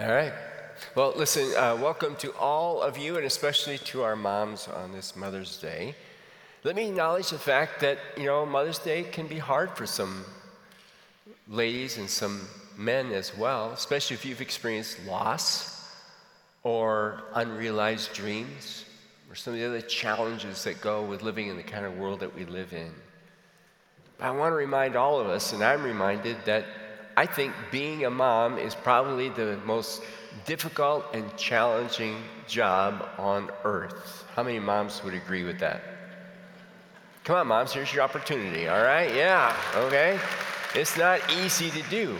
All right. Well, listen, uh, welcome to all of you, and especially to our moms on this Mother's Day. Let me acknowledge the fact that, you know, Mother's Day can be hard for some ladies and some men as well, especially if you've experienced loss or unrealized dreams or some of the other challenges that go with living in the kind of world that we live in. But I want to remind all of us, and I'm reminded that I think being a mom is probably the most difficult and challenging job on earth. How many moms would agree with that? Come on, moms, here's your opportunity, all right? Yeah, okay? It's not easy to do.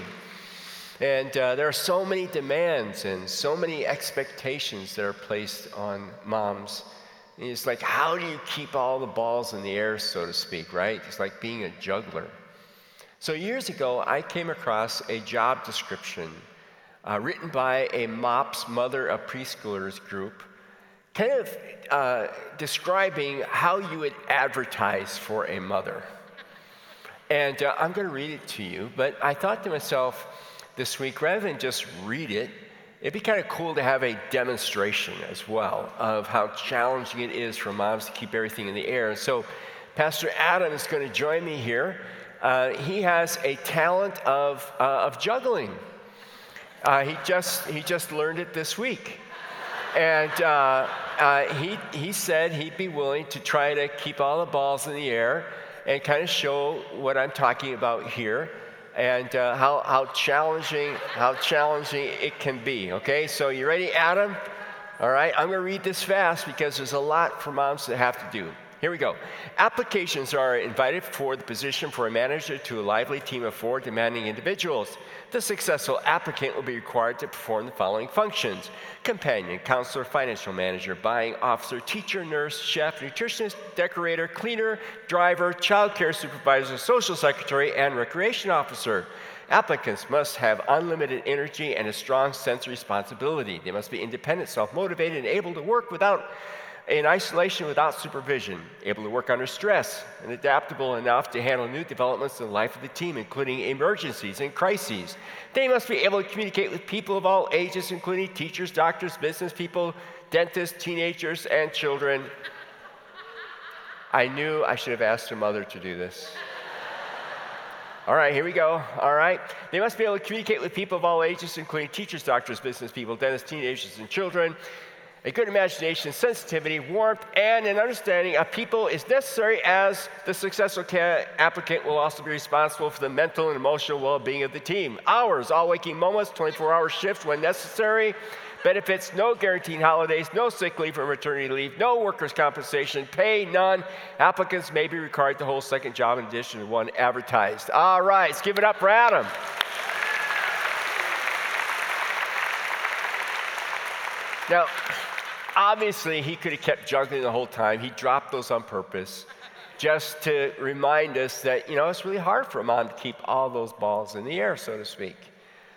And uh, there are so many demands and so many expectations that are placed on moms. And it's like, how do you keep all the balls in the air, so to speak, right? It's like being a juggler. So, years ago, I came across a job description uh, written by a MOPS Mother of Preschoolers group kind of uh, describing how you would advertise for a mother. And uh, I'm going to read it to you, but I thought to myself this week, rather than just read it, it'd be kind of cool to have a demonstration as well of how challenging it is for moms to keep everything in the air. So, Pastor Adam is going to join me here. Uh, he has a talent of, uh, of juggling. Uh, he, just, he just learned it this week. And uh, uh, he, he said he'd be willing to try to keep all the balls in the air and kind of show what I'm talking about here and uh, how, how challenging how challenging it can be. Okay, so you ready, Adam? All right, I'm going to read this fast because there's a lot for moms to have to do. Here we go. Applications are invited for the position for a manager to a lively team of four demanding individuals. The successful applicant will be required to perform the following functions companion, counselor, financial manager, buying officer, teacher, nurse, chef, nutritionist, decorator, cleaner, driver, child care supervisor, social secretary, and recreation officer. Applicants must have unlimited energy and a strong sense of responsibility. They must be independent, self motivated, and able to work without in isolation without supervision, able to work under stress, and adaptable enough to handle new developments in the life of the team, including emergencies and crises. They must be able to communicate with people of all ages, including teachers, doctors, business people, dentists, teenagers, and children. I knew I should have asked her mother to do this. All right, here we go. All right. They must be able to communicate with people of all ages, including teachers, doctors, business people, dentists, teenagers, and children. A good imagination, sensitivity, warmth, and an understanding of people is necessary as the successful applicant will also be responsible for the mental and emotional well being of the team. Hours, all waking moments, 24 hour shifts when necessary. Benefits, no guaranteed holidays, no sick leave or maternity leave, no workers' compensation, pay none. Applicants may be required to hold second job in addition to one advertised. All right, let's give it up for Adam. Now, obviously, he could have kept juggling the whole time. He dropped those on purpose just to remind us that, you know, it's really hard for a mom to keep all those balls in the air, so to speak.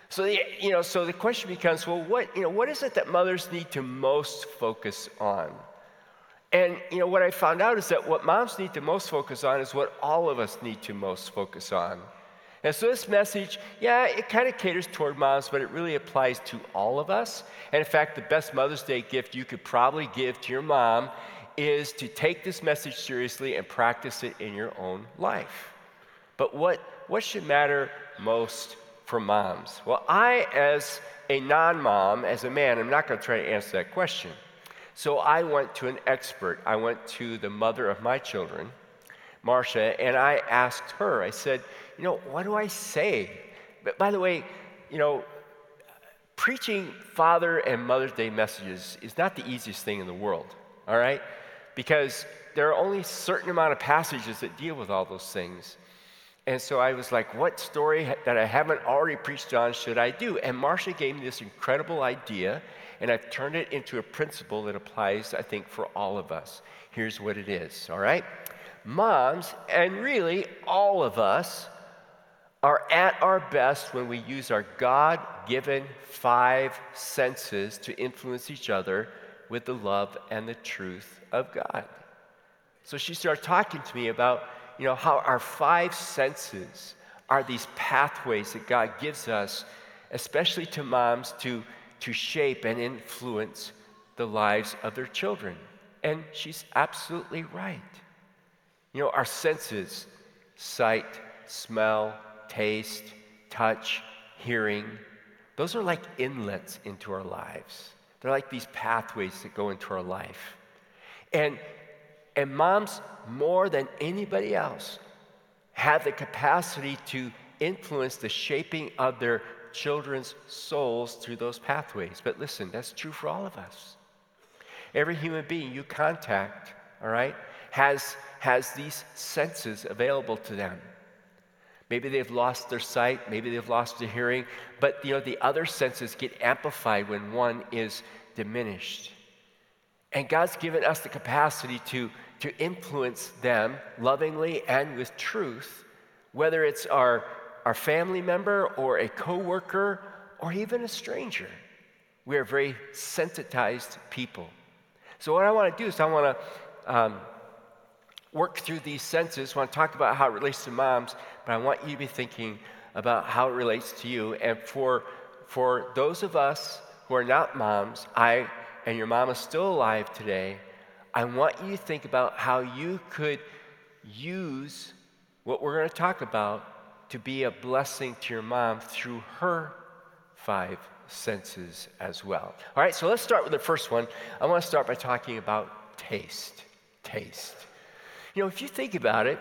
So, the, you know, so the question becomes, well, what, you know, what is it that mothers need to most focus on? And, you know, what I found out is that what moms need to most focus on is what all of us need to most focus on. And so this message, yeah, it kind of caters toward moms, but it really applies to all of us. And in fact, the best Mother's Day gift you could probably give to your mom is to take this message seriously and practice it in your own life. But what, what should matter most for moms? Well, I, as a non mom, as a man, I'm not going to try to answer that question. So I went to an expert. I went to the mother of my children, Marcia, and I asked her, I said, you know, what do I say? But by the way, you know, preaching Father and Mother's Day messages is not the easiest thing in the world, all right? Because there are only a certain amount of passages that deal with all those things. And so I was like, what story that I haven't already preached on should I do? And Marcia gave me this incredible idea, and I've turned it into a principle that applies, I think, for all of us. Here's what it is, all right? Moms, and really all of us, are at our best when we use our God given five senses to influence each other with the love and the truth of God. So she started talking to me about, you know, how our five senses are these pathways that God gives us, especially to moms, to, to shape and influence the lives of their children. And she's absolutely right. You know, our senses sight, smell, taste, touch, hearing those are like inlets into our lives. They're like these pathways that go into our life. And, and moms, more than anybody else, have the capacity to influence the shaping of their children's souls through those pathways. But listen, that's true for all of us. Every human being you contact, all right, has, has these senses available to them. Maybe they've lost their sight, maybe they've lost their hearing, but you know the other senses get amplified when one is diminished. And God's given us the capacity to, to influence them lovingly and with truth, whether it's our, our family member or a coworker or even a stranger. We are very sensitized people. So, what I want to do is, I want to um, work through these senses. I want to talk about how it relates to moms, but I want you to be thinking about how it relates to you. And for, for those of us who are not moms, I and your mom is still alive today, I want you to think about how you could use what we're going to talk about to be a blessing to your mom through her five senses as well. All right, so let's start with the first one. I want to start by talking about taste. Taste. You know, if you think about it,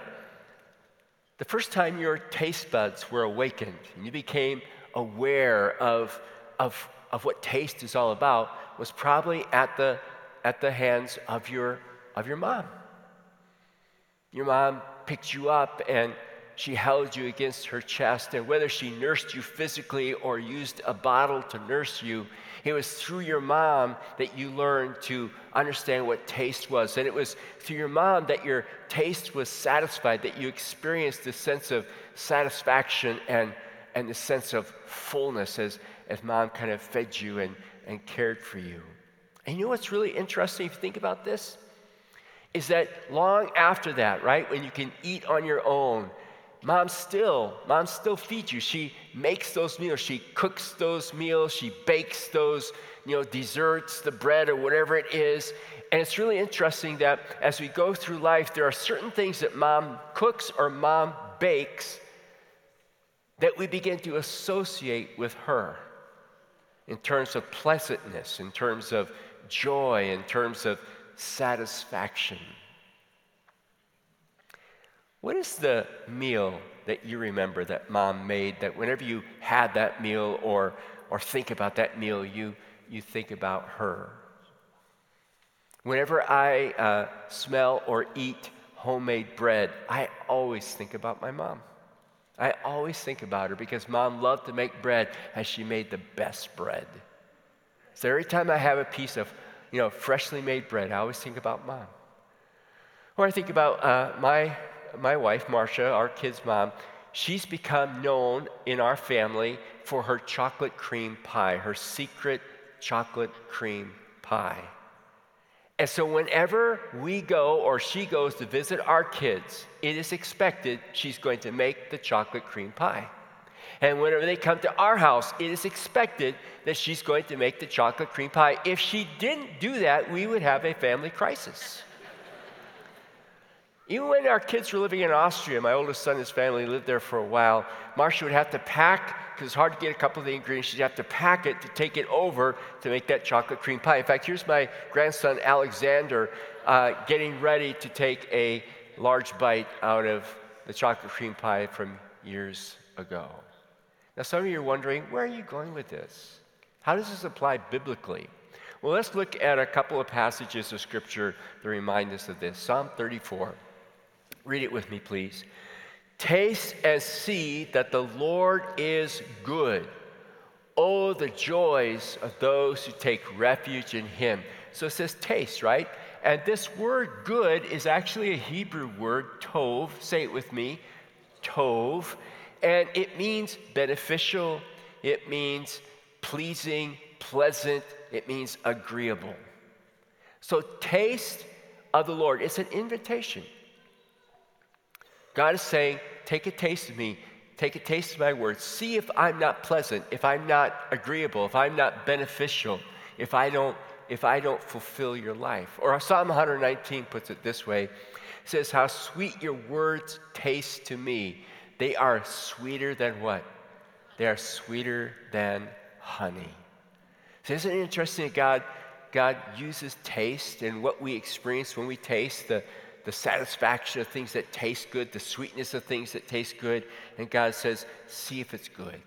the first time your taste buds were awakened and you became aware of, of, of what taste is all about was probably at the, at the hands of your, of your mom. Your mom picked you up and she held you against her chest, and whether she nursed you physically or used a bottle to nurse you, it was through your mom that you learned to understand what taste was. And it was through your mom that your taste was satisfied, that you experienced this sense of satisfaction and, and the sense of fullness as, as mom kind of fed you and, and cared for you. And you know what's really interesting if you think about this? Is that long after that, right, when you can eat on your own, mom still, mom still feeds you. She makes those meals. She cooks those meals. She bakes those, you know, desserts, the bread or whatever it is. And it's really interesting that as we go through life, there are certain things that mom cooks or mom bakes that we begin to associate with her in terms of pleasantness, in terms of joy, in terms of satisfaction. What is the meal that you remember that mom made that whenever you had that meal or, or think about that meal, you, you think about her? Whenever I uh, smell or eat homemade bread, I always think about my mom. I always think about her because mom loved to make bread and she made the best bread. So every time I have a piece of, you know, freshly made bread, I always think about mom. Or I think about uh, my my wife, Marcia, our kid's mom, she's become known in our family for her chocolate cream pie, her secret chocolate cream pie. And so, whenever we go or she goes to visit our kids, it is expected she's going to make the chocolate cream pie. And whenever they come to our house, it is expected that she's going to make the chocolate cream pie. If she didn't do that, we would have a family crisis. Even when our kids were living in Austria, my oldest son and his family lived there for a while, Marcia would have to pack, because it's hard to get a couple of the ingredients, she'd have to pack it to take it over to make that chocolate cream pie. In fact, here's my grandson Alexander uh, getting ready to take a large bite out of the chocolate cream pie from years ago. Now, some of you are wondering, where are you going with this? How does this apply biblically? Well, let's look at a couple of passages of Scripture that remind us of this. Psalm 34. Read it with me, please. Taste and see that the Lord is good. Oh, the joys of those who take refuge in him. So it says taste, right? And this word good is actually a Hebrew word, tov. Say it with me, tov. And it means beneficial, it means pleasing, pleasant, it means agreeable. So taste of the Lord, it's an invitation. God is saying, Take a taste of me. take a taste of my word, see if I'm not pleasant, if I'm not agreeable, if I'm not beneficial, if I don't if I don't fulfill your life. Or Psalm 119 puts it this way. It says, How sweet your words taste to me. They are sweeter than what? They are sweeter than honey. So isn't it interesting that God, God uses taste and what we experience when we taste, the, the satisfaction of things that taste good, the sweetness of things that taste good, and God says, see if it's good.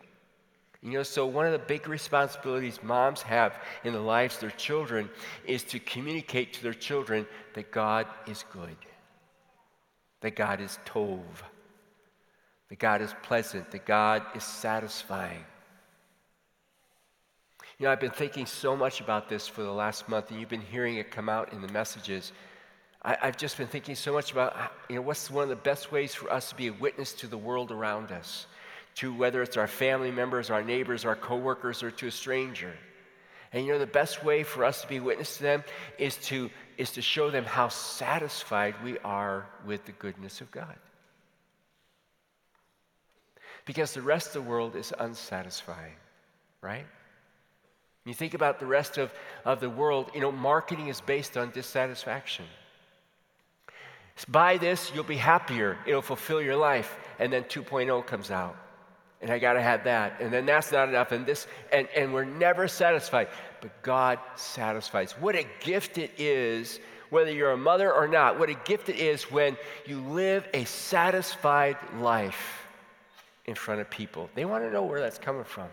You know, so one of the big responsibilities moms have in the lives of their children is to communicate to their children that God is good, that God is tov, that God is pleasant, that God is satisfying. You know, I've been thinking so much about this for the last month, and you've been hearing it come out in the messages. I, have just been thinking so much about, you know, what's one of the best ways for us to be a witness to the world around us, to whether it's our family members, our neighbors, our coworkers, or to a stranger. And you know, the best way for us to be witness to them is to, is to show them how satisfied we are with the goodness of God. Because the rest of the world is unsatisfying, right? you think about the rest of, of the world, you know, marketing is based on dissatisfaction. Buy this, you'll be happier. It'll fulfill your life. And then 2.0 comes out. And I got to have that. And then that's not enough. And this, and, and we're never satisfied. But God satisfies. What a gift it is, whether you're a mother or not, what a gift it is when you live a satisfied life in front of people. They want to know where that's coming from.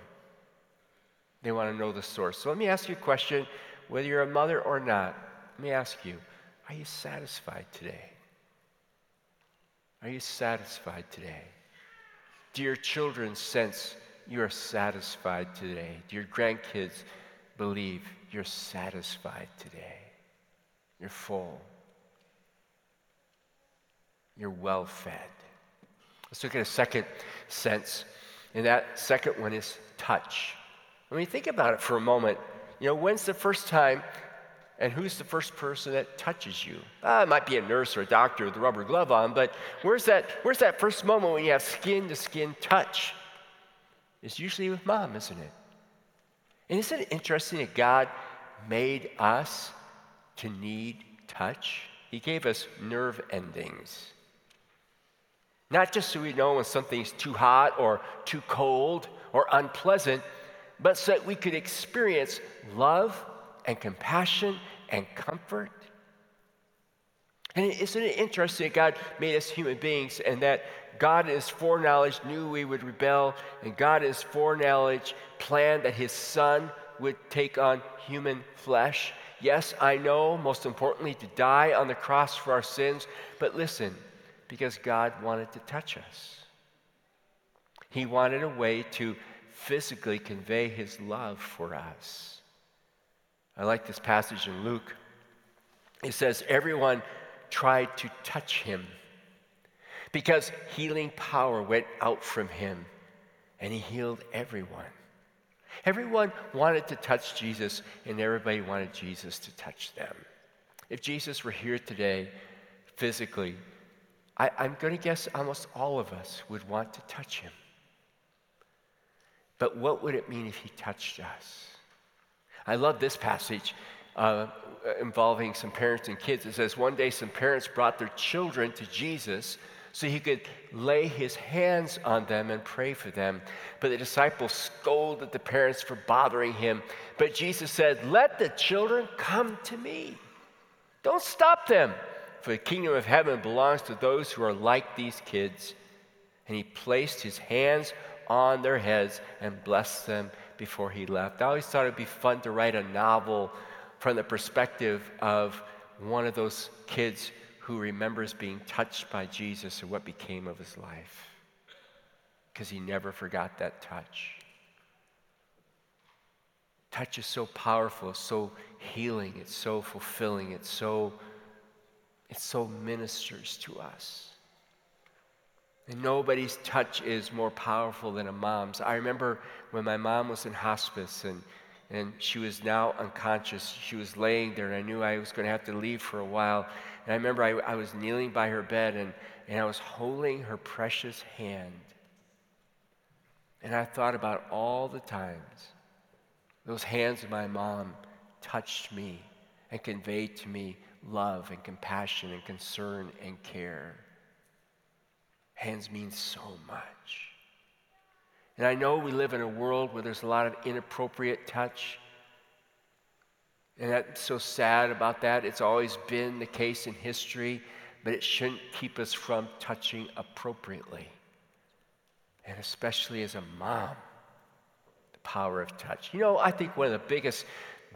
They want to know the source. So let me ask you a question, whether you're a mother or not. Let me ask you, are you satisfied today? Are you satisfied today? Do your children sense you are satisfied today? Do your grandkids believe you're satisfied today? You're full. You're well fed. Let's look at a second sense, and that second one is touch. I mean, think about it for a moment. You know, when's the first time and who's the first person that touches you? Ah, it might be a nurse or a doctor with a rubber glove on, but where's that, where's that first moment when you have skin to skin touch? It's usually with mom, isn't it? And isn't it interesting that God made us to need touch? He gave us nerve endings. Not just so we know when something's too hot or too cold or unpleasant, but so that we could experience love and compassion and comfort. And isn't it interesting that God made us human beings and that God in his foreknowledge knew we would rebel, and God in his foreknowledge planned that his son would take on human flesh? Yes, I know, most importantly, to die on the cross for our sins, but listen, because God wanted to touch us. He wanted a way to physically convey his love for us. I like this passage in Luke. It says, Everyone tried to touch him because healing power went out from him and he healed everyone. Everyone wanted to touch Jesus, and everybody wanted Jesus to touch them. If Jesus were here today physically, I, am going to guess almost all of us would want to touch him. But what would it mean if he touched us? I love this passage uh, involving some parents and kids. It says, One day some parents brought their children to Jesus so he could lay his hands on them and pray for them. But the disciples scolded the parents for bothering him. But Jesus said, Let the children come to me. Don't stop them, for the kingdom of heaven belongs to those who are like these kids. And he placed his hands on their heads and blessed them before he left. I always thought it'd be fun to write a novel from the perspective of one of those kids who remembers being touched by Jesus and what became of his life. Because he never forgot that touch. Touch is so powerful, so healing, it's so fulfilling, it's so it so ministers to us. And nobody's touch is more powerful than a mom's. I remember when my mom was in hospice and, and she was now unconscious. She was laying there, and I knew I was going to have to leave for a while. And I remember I, I was kneeling by her bed and, and I was holding her precious hand. And I thought about all the times those hands of my mom touched me and conveyed to me love and compassion and concern and care. Hands mean so much. And I know we live in a world where there's a lot of inappropriate touch. And that's so sad about that. It's always been the case in history, but it shouldn't keep us from touching appropriately. And especially as a mom, the power of touch. You know, I think one of the biggest,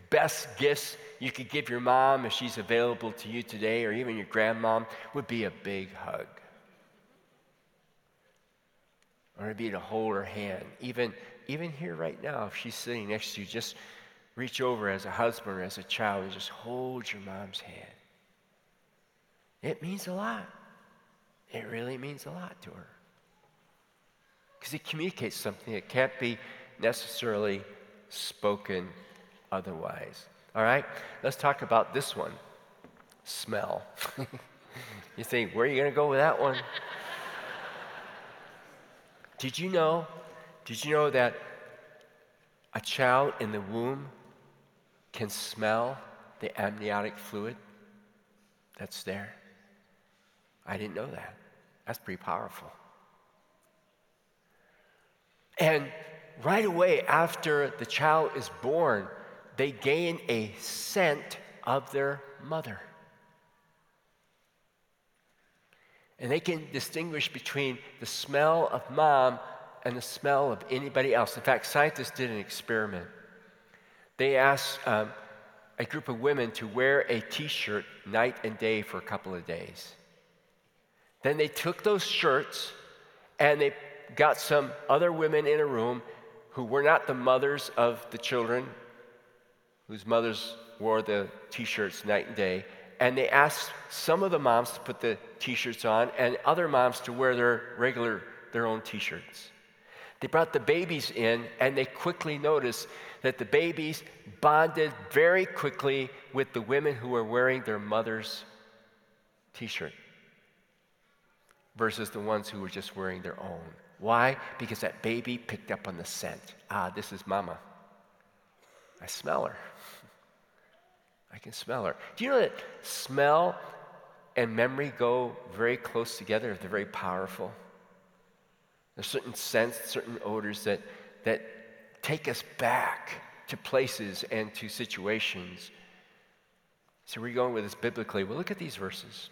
best gifts you could give your mom if she's available to you today, or even your grandmom, would be a big hug or it would be to hold her hand. Even, even here right now, if she's sitting next to you, just reach over as a husband or as a child and just hold your mom's hand. It means a lot. It really means a lot to her. Because it communicates something that can't be necessarily spoken otherwise. All right, let's talk about this one smell. you think, where are you going to go with that one? Did you know? Did you know that a child in the womb can smell the amniotic fluid that's there? I didn't know that. That's pretty powerful. And right away after the child is born, they gain a scent of their mother. And they can distinguish between the smell of mom and the smell of anybody else. In fact, scientists did an experiment. They asked um, a group of women to wear a t shirt night and day for a couple of days. Then they took those shirts and they got some other women in a room who were not the mothers of the children, whose mothers wore the t shirts night and day, and they asked some of the moms to put the t-shirts on and other moms to wear their regular their own t-shirts. They brought the babies in and they quickly noticed that the babies bonded very quickly with the women who were wearing their mother's t-shirt versus the ones who were just wearing their own. Why? Because that baby picked up on the scent. Ah this is mama. I smell her I can smell her. Do you know that smell and memory go very close together? They're very powerful. There's certain scents, certain odors that, that take us back to places and to situations. So we're going with this biblically. Well, look at these verses.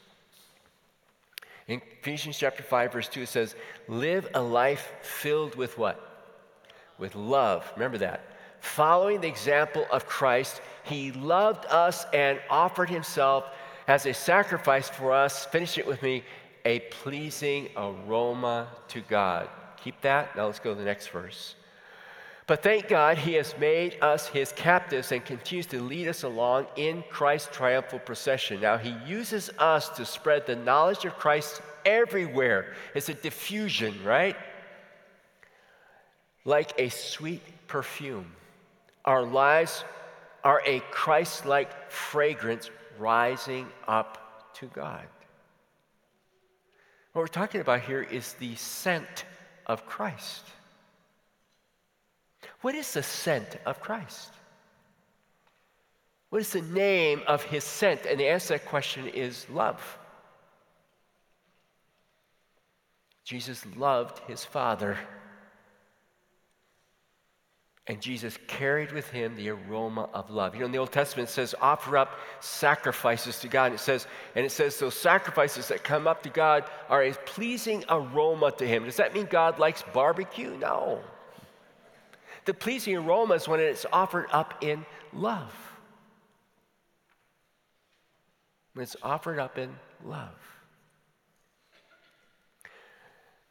In Ephesians chapter 5, verse 2, it says, Live a life filled with what? With love. Remember that. Following the example of Christ, he loved us and offered himself as a sacrifice for us. Finish it with me a pleasing aroma to God. Keep that. Now let's go to the next verse. But thank God he has made us his captives and continues to lead us along in Christ's triumphal procession. Now he uses us to spread the knowledge of Christ everywhere. It's a diffusion, right? Like a sweet perfume. Our lives are a Christ like fragrance rising up to God. What we're talking about here is the scent of Christ. What is the scent of Christ? What is the name of his scent? And the answer to that question is love. Jesus loved his Father. And Jesus carried with him the aroma of love. You know, in the Old Testament it says, offer up sacrifices to God. And it says, and it says those sacrifices that come up to God are a pleasing aroma to him. Does that mean God likes barbecue? No. The pleasing aroma is when it's offered up in love. When it's offered up in love.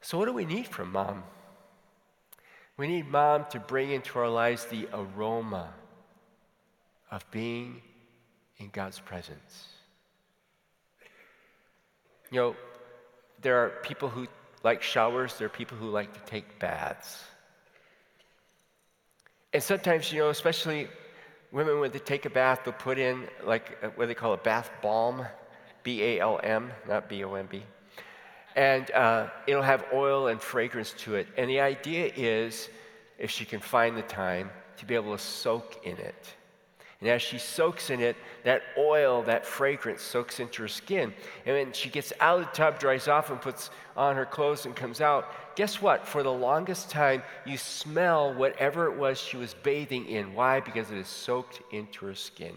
So, what do we need from mom? We need mom to bring into our lives the aroma of being in God's presence. You know, there are people who like showers, there are people who like to take baths. And sometimes, you know, especially women, when they take a bath, they'll put in like what they call a bath balm, B A L M, not B O M B. And uh, it'll have oil and fragrance to it. And the idea is, if she can find the time, to be able to soak in it. And as she soaks in it, that oil, that fragrance soaks into her skin. And when she gets out of the tub, dries off, and puts on her clothes and comes out, guess what? For the longest time, you smell whatever it was she was bathing in. Why? Because it is soaked into her skin.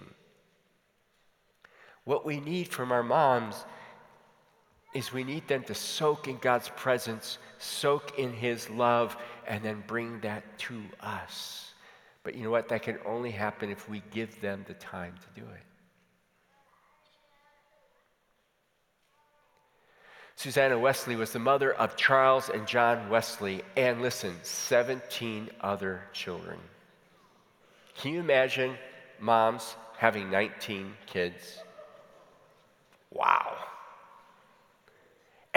What we need from our moms is we need them to soak in God's presence, soak in His love, and then bring that to us. But you know what? That can only happen if we give them the time to do it. Susanna Wesley was the mother of Charles and John Wesley, and listen, 17 other children. Can you imagine moms having 19 kids? Wow.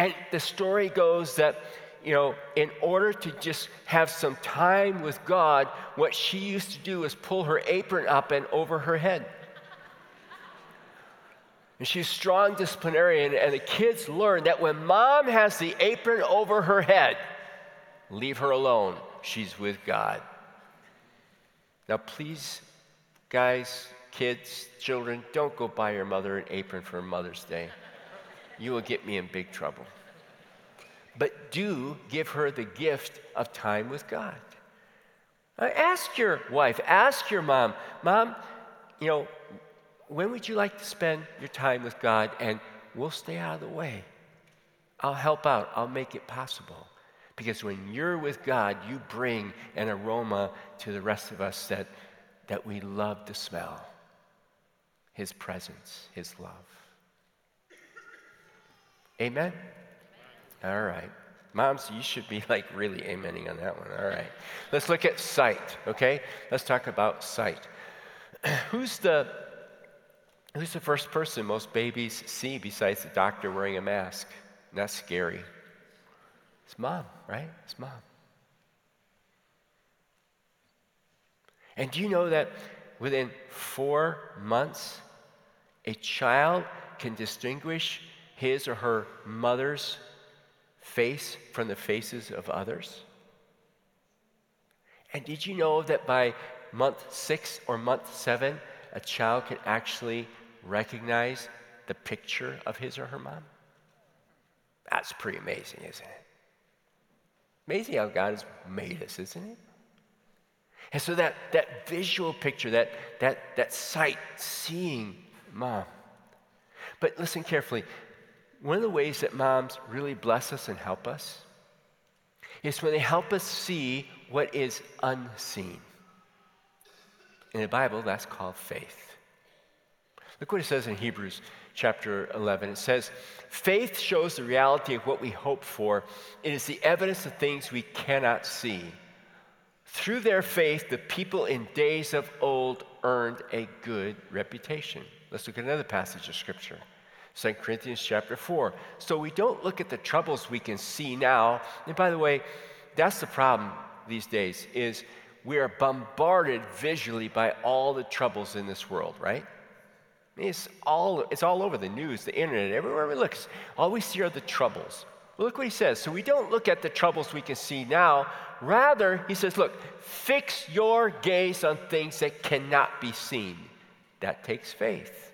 And the story goes that you know, in order to just have some time with God, what she used to do is pull her apron up and over her head. And she's strong disciplinarian, and the kids learn that when mom has the apron over her head, leave her alone. She's with God. Now, please, guys, kids, children, don't go buy your mother an apron for Mother's Day. You will get me in big trouble but do give her the gift of time with God. Uh, ask your wife, ask your mom, Mom, you know, when would you like to spend your time with God? And we'll stay out of the way. I'll help out, I'll make it possible. Because when you're with God, you bring an aroma to the rest of us that, that we love to smell His presence, His love. Amen? All right. Moms, you should be like really amening on that one. All right. Let's look at sight, okay? Let's talk about sight. who's the who's the first person most babies see besides the doctor wearing a mask? And that's scary. It's mom, right? It's mom. And do you know that within four months, a child can distinguish his or her mother's face from the faces of others? And did you know that by month six or month seven, a child can actually recognize the picture of his or her mom? That's pretty amazing, isn't it? Amazing how God has made us, isn't it? And so that, that visual picture, that, that, that sight, seeing mom. But listen carefully one of the ways that moms really bless us and help us is when they help us see what is unseen. In the Bible, that's called faith. Look what it says in Hebrews chapter 11. It says, Faith shows the reality of what we hope for, it is the evidence of things we cannot see. Through their faith, the people in days of old earned a good reputation. Let's look at another passage of Scripture. 2 Corinthians chapter 4. So we don't look at the troubles we can see now. And by the way, that's the problem these days is we are bombarded visually by all the troubles in this world, right? It's all, it's all over the news, the internet, everywhere we look. All we see are the troubles. Look what he says. So we don't look at the troubles we can see now. Rather, he says, look, fix your gaze on things that cannot be seen. That takes faith.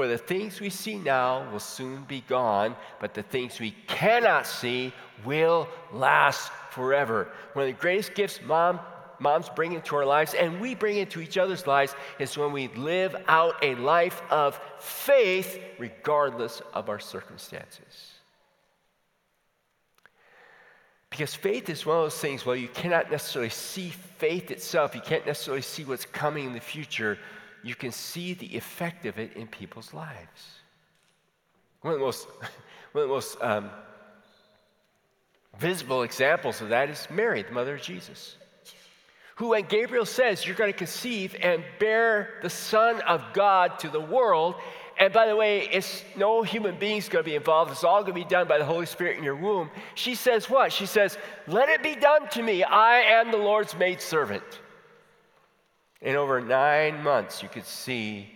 For the things we see now will soon be gone, but the things we cannot see will last forever. One of the greatest gifts mom, moms bring into our lives and we bring into each other's lives is when we live out a life of faith regardless of our circumstances. Because faith is one of those things, well, you cannot necessarily see faith itself, you can't necessarily see what's coming in the future, you can see the effect of it in people's lives. One of the most, one of the most um, visible examples of that is Mary, the mother of Jesus, who, when Gabriel says, You're going to conceive and bear the Son of God to the world, and by the way, it's no human being's going to be involved. It's all going to be done by the Holy Spirit in your womb. She says what? She says, Let it be done to me. I am the Lord's maid servant. In over nine months, you could see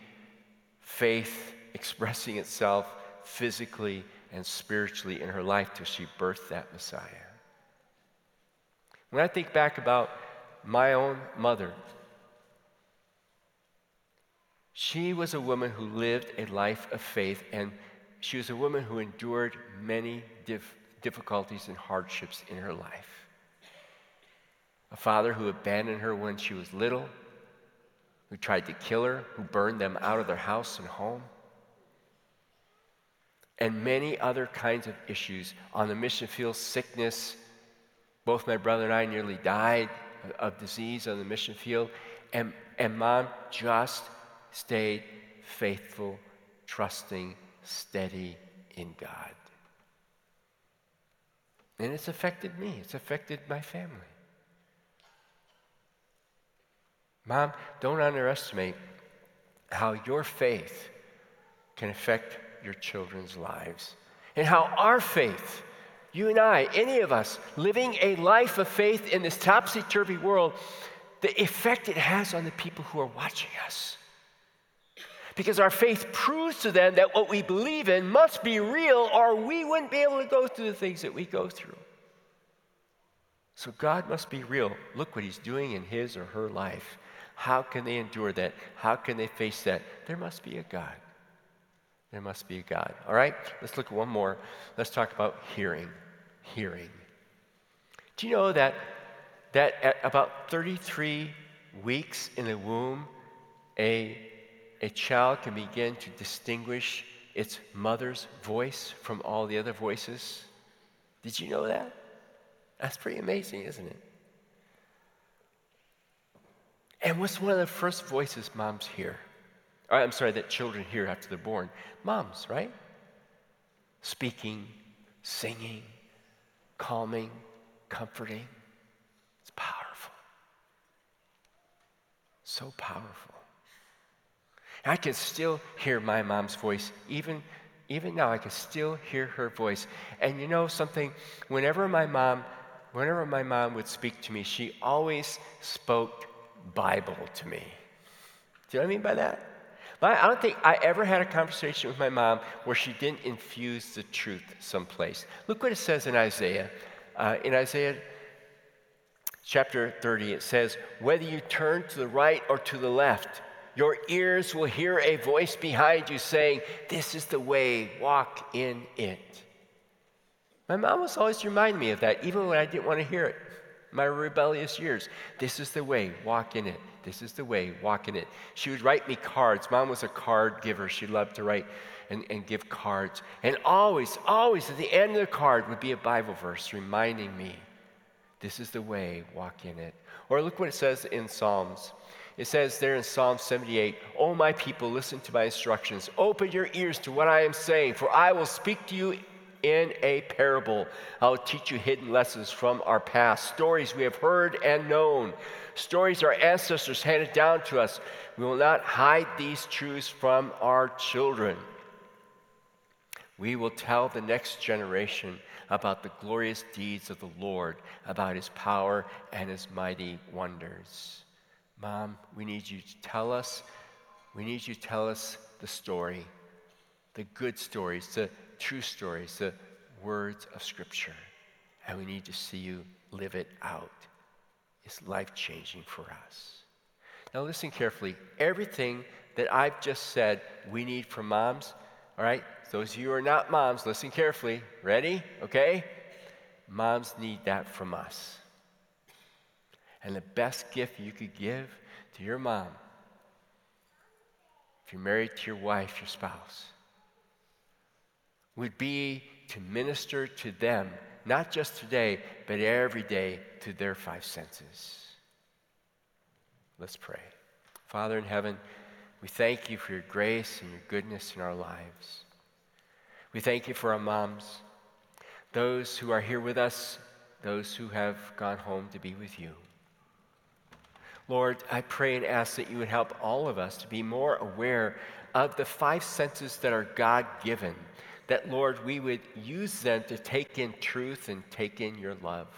faith expressing itself physically and spiritually in her life till she birthed that Messiah. When I think back about my own mother, she was a woman who lived a life of faith, and she was a woman who endured many dif- difficulties and hardships in her life. A father who abandoned her when she was little, who tried to kill her, who burned them out of their house and home, and many other kinds of issues on the mission field sickness. Both my brother and I nearly died of disease on the mission field, and, and mom just stayed faithful, trusting, steady in God. And it's affected me, it's affected my family. Mom, don't underestimate how your faith can affect your children's lives and how our faith, you and I, any of us, living a life of faith in this topsy turvy world, the effect it has on the people who are watching us. Because our faith proves to them that what we believe in must be real, or we wouldn't be able to go through the things that we go through. So God must be real. Look what He's doing in his or her life. How can they endure that? How can they face that? There must be a God. There must be a God. All right, let's look at one more. Let's talk about hearing. Hearing. Do you know that, that at about 33 weeks in the womb, a a child can begin to distinguish its mother's voice from all the other voices. Did you know that? That's pretty amazing, isn't it? And what's one of the first voices moms hear? Or, I'm sorry, that children hear after they're born? Moms, right? Speaking, singing, calming, comforting. It's powerful. So powerful. I can still hear my mom's voice. Even, even now, I can still hear her voice. And you know something? Whenever my mom, whenever my mom would speak to me, she always spoke Bible to me. Do you know what I mean by that? I don't think I ever had a conversation with my mom where she didn't infuse the truth someplace. Look what it says in Isaiah. Uh, in Isaiah chapter 30, it says, Whether you turn to the right or to the left, your ears will hear a voice behind you saying, This is the way, walk in it. My mom was always reminding me of that, even when I didn't want to hear it. My rebellious years. This is the way, walk in it. This is the way, walk in it. She would write me cards. Mom was a card giver. She loved to write and, and give cards. And always, always at the end of the card would be a Bible verse reminding me, This is the way, walk in it. Or look what it says in Psalms. It says there in Psalm 78, Oh, my people, listen to my instructions. Open your ears to what I am saying, for I will speak to you in a parable. I will teach you hidden lessons from our past, stories we have heard and known, stories our ancestors handed down to us. We will not hide these truths from our children. We will tell the next generation about the glorious deeds of the Lord, about his power and his mighty wonders. Mom, we need you to tell us, we need you to tell us the story, the good stories, the true stories, the words of Scripture. And we need to see you live it out. It's life changing for us. Now, listen carefully. Everything that I've just said we need from moms, all right? Those of you who are not moms, listen carefully. Ready? Okay? Moms need that from us. And the best gift you could give to your mom, if you're married to your wife, your spouse, would be to minister to them, not just today, but every day to their five senses. Let's pray. Father in heaven, we thank you for your grace and your goodness in our lives. We thank you for our moms, those who are here with us, those who have gone home to be with you. Lord, I pray and ask that you would help all of us to be more aware of the five senses that are God given, that, Lord, we would use them to take in truth and take in your love.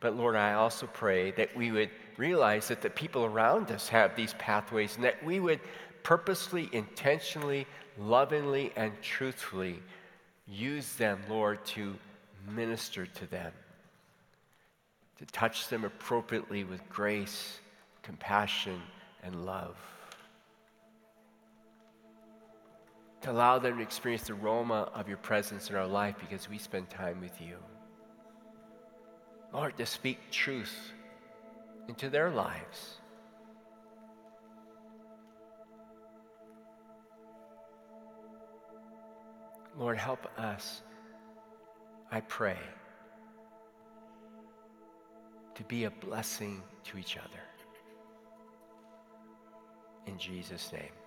But, Lord, I also pray that we would realize that the people around us have these pathways and that we would purposely, intentionally, lovingly, and truthfully use them, Lord, to minister to them, to touch them appropriately with grace, compassion, and love. To allow them to experience the aroma of your presence in our life because we spend time with you. Lord, to speak truth into their lives. Lord, help us, I pray, to be a blessing to each other. In Jesus' name.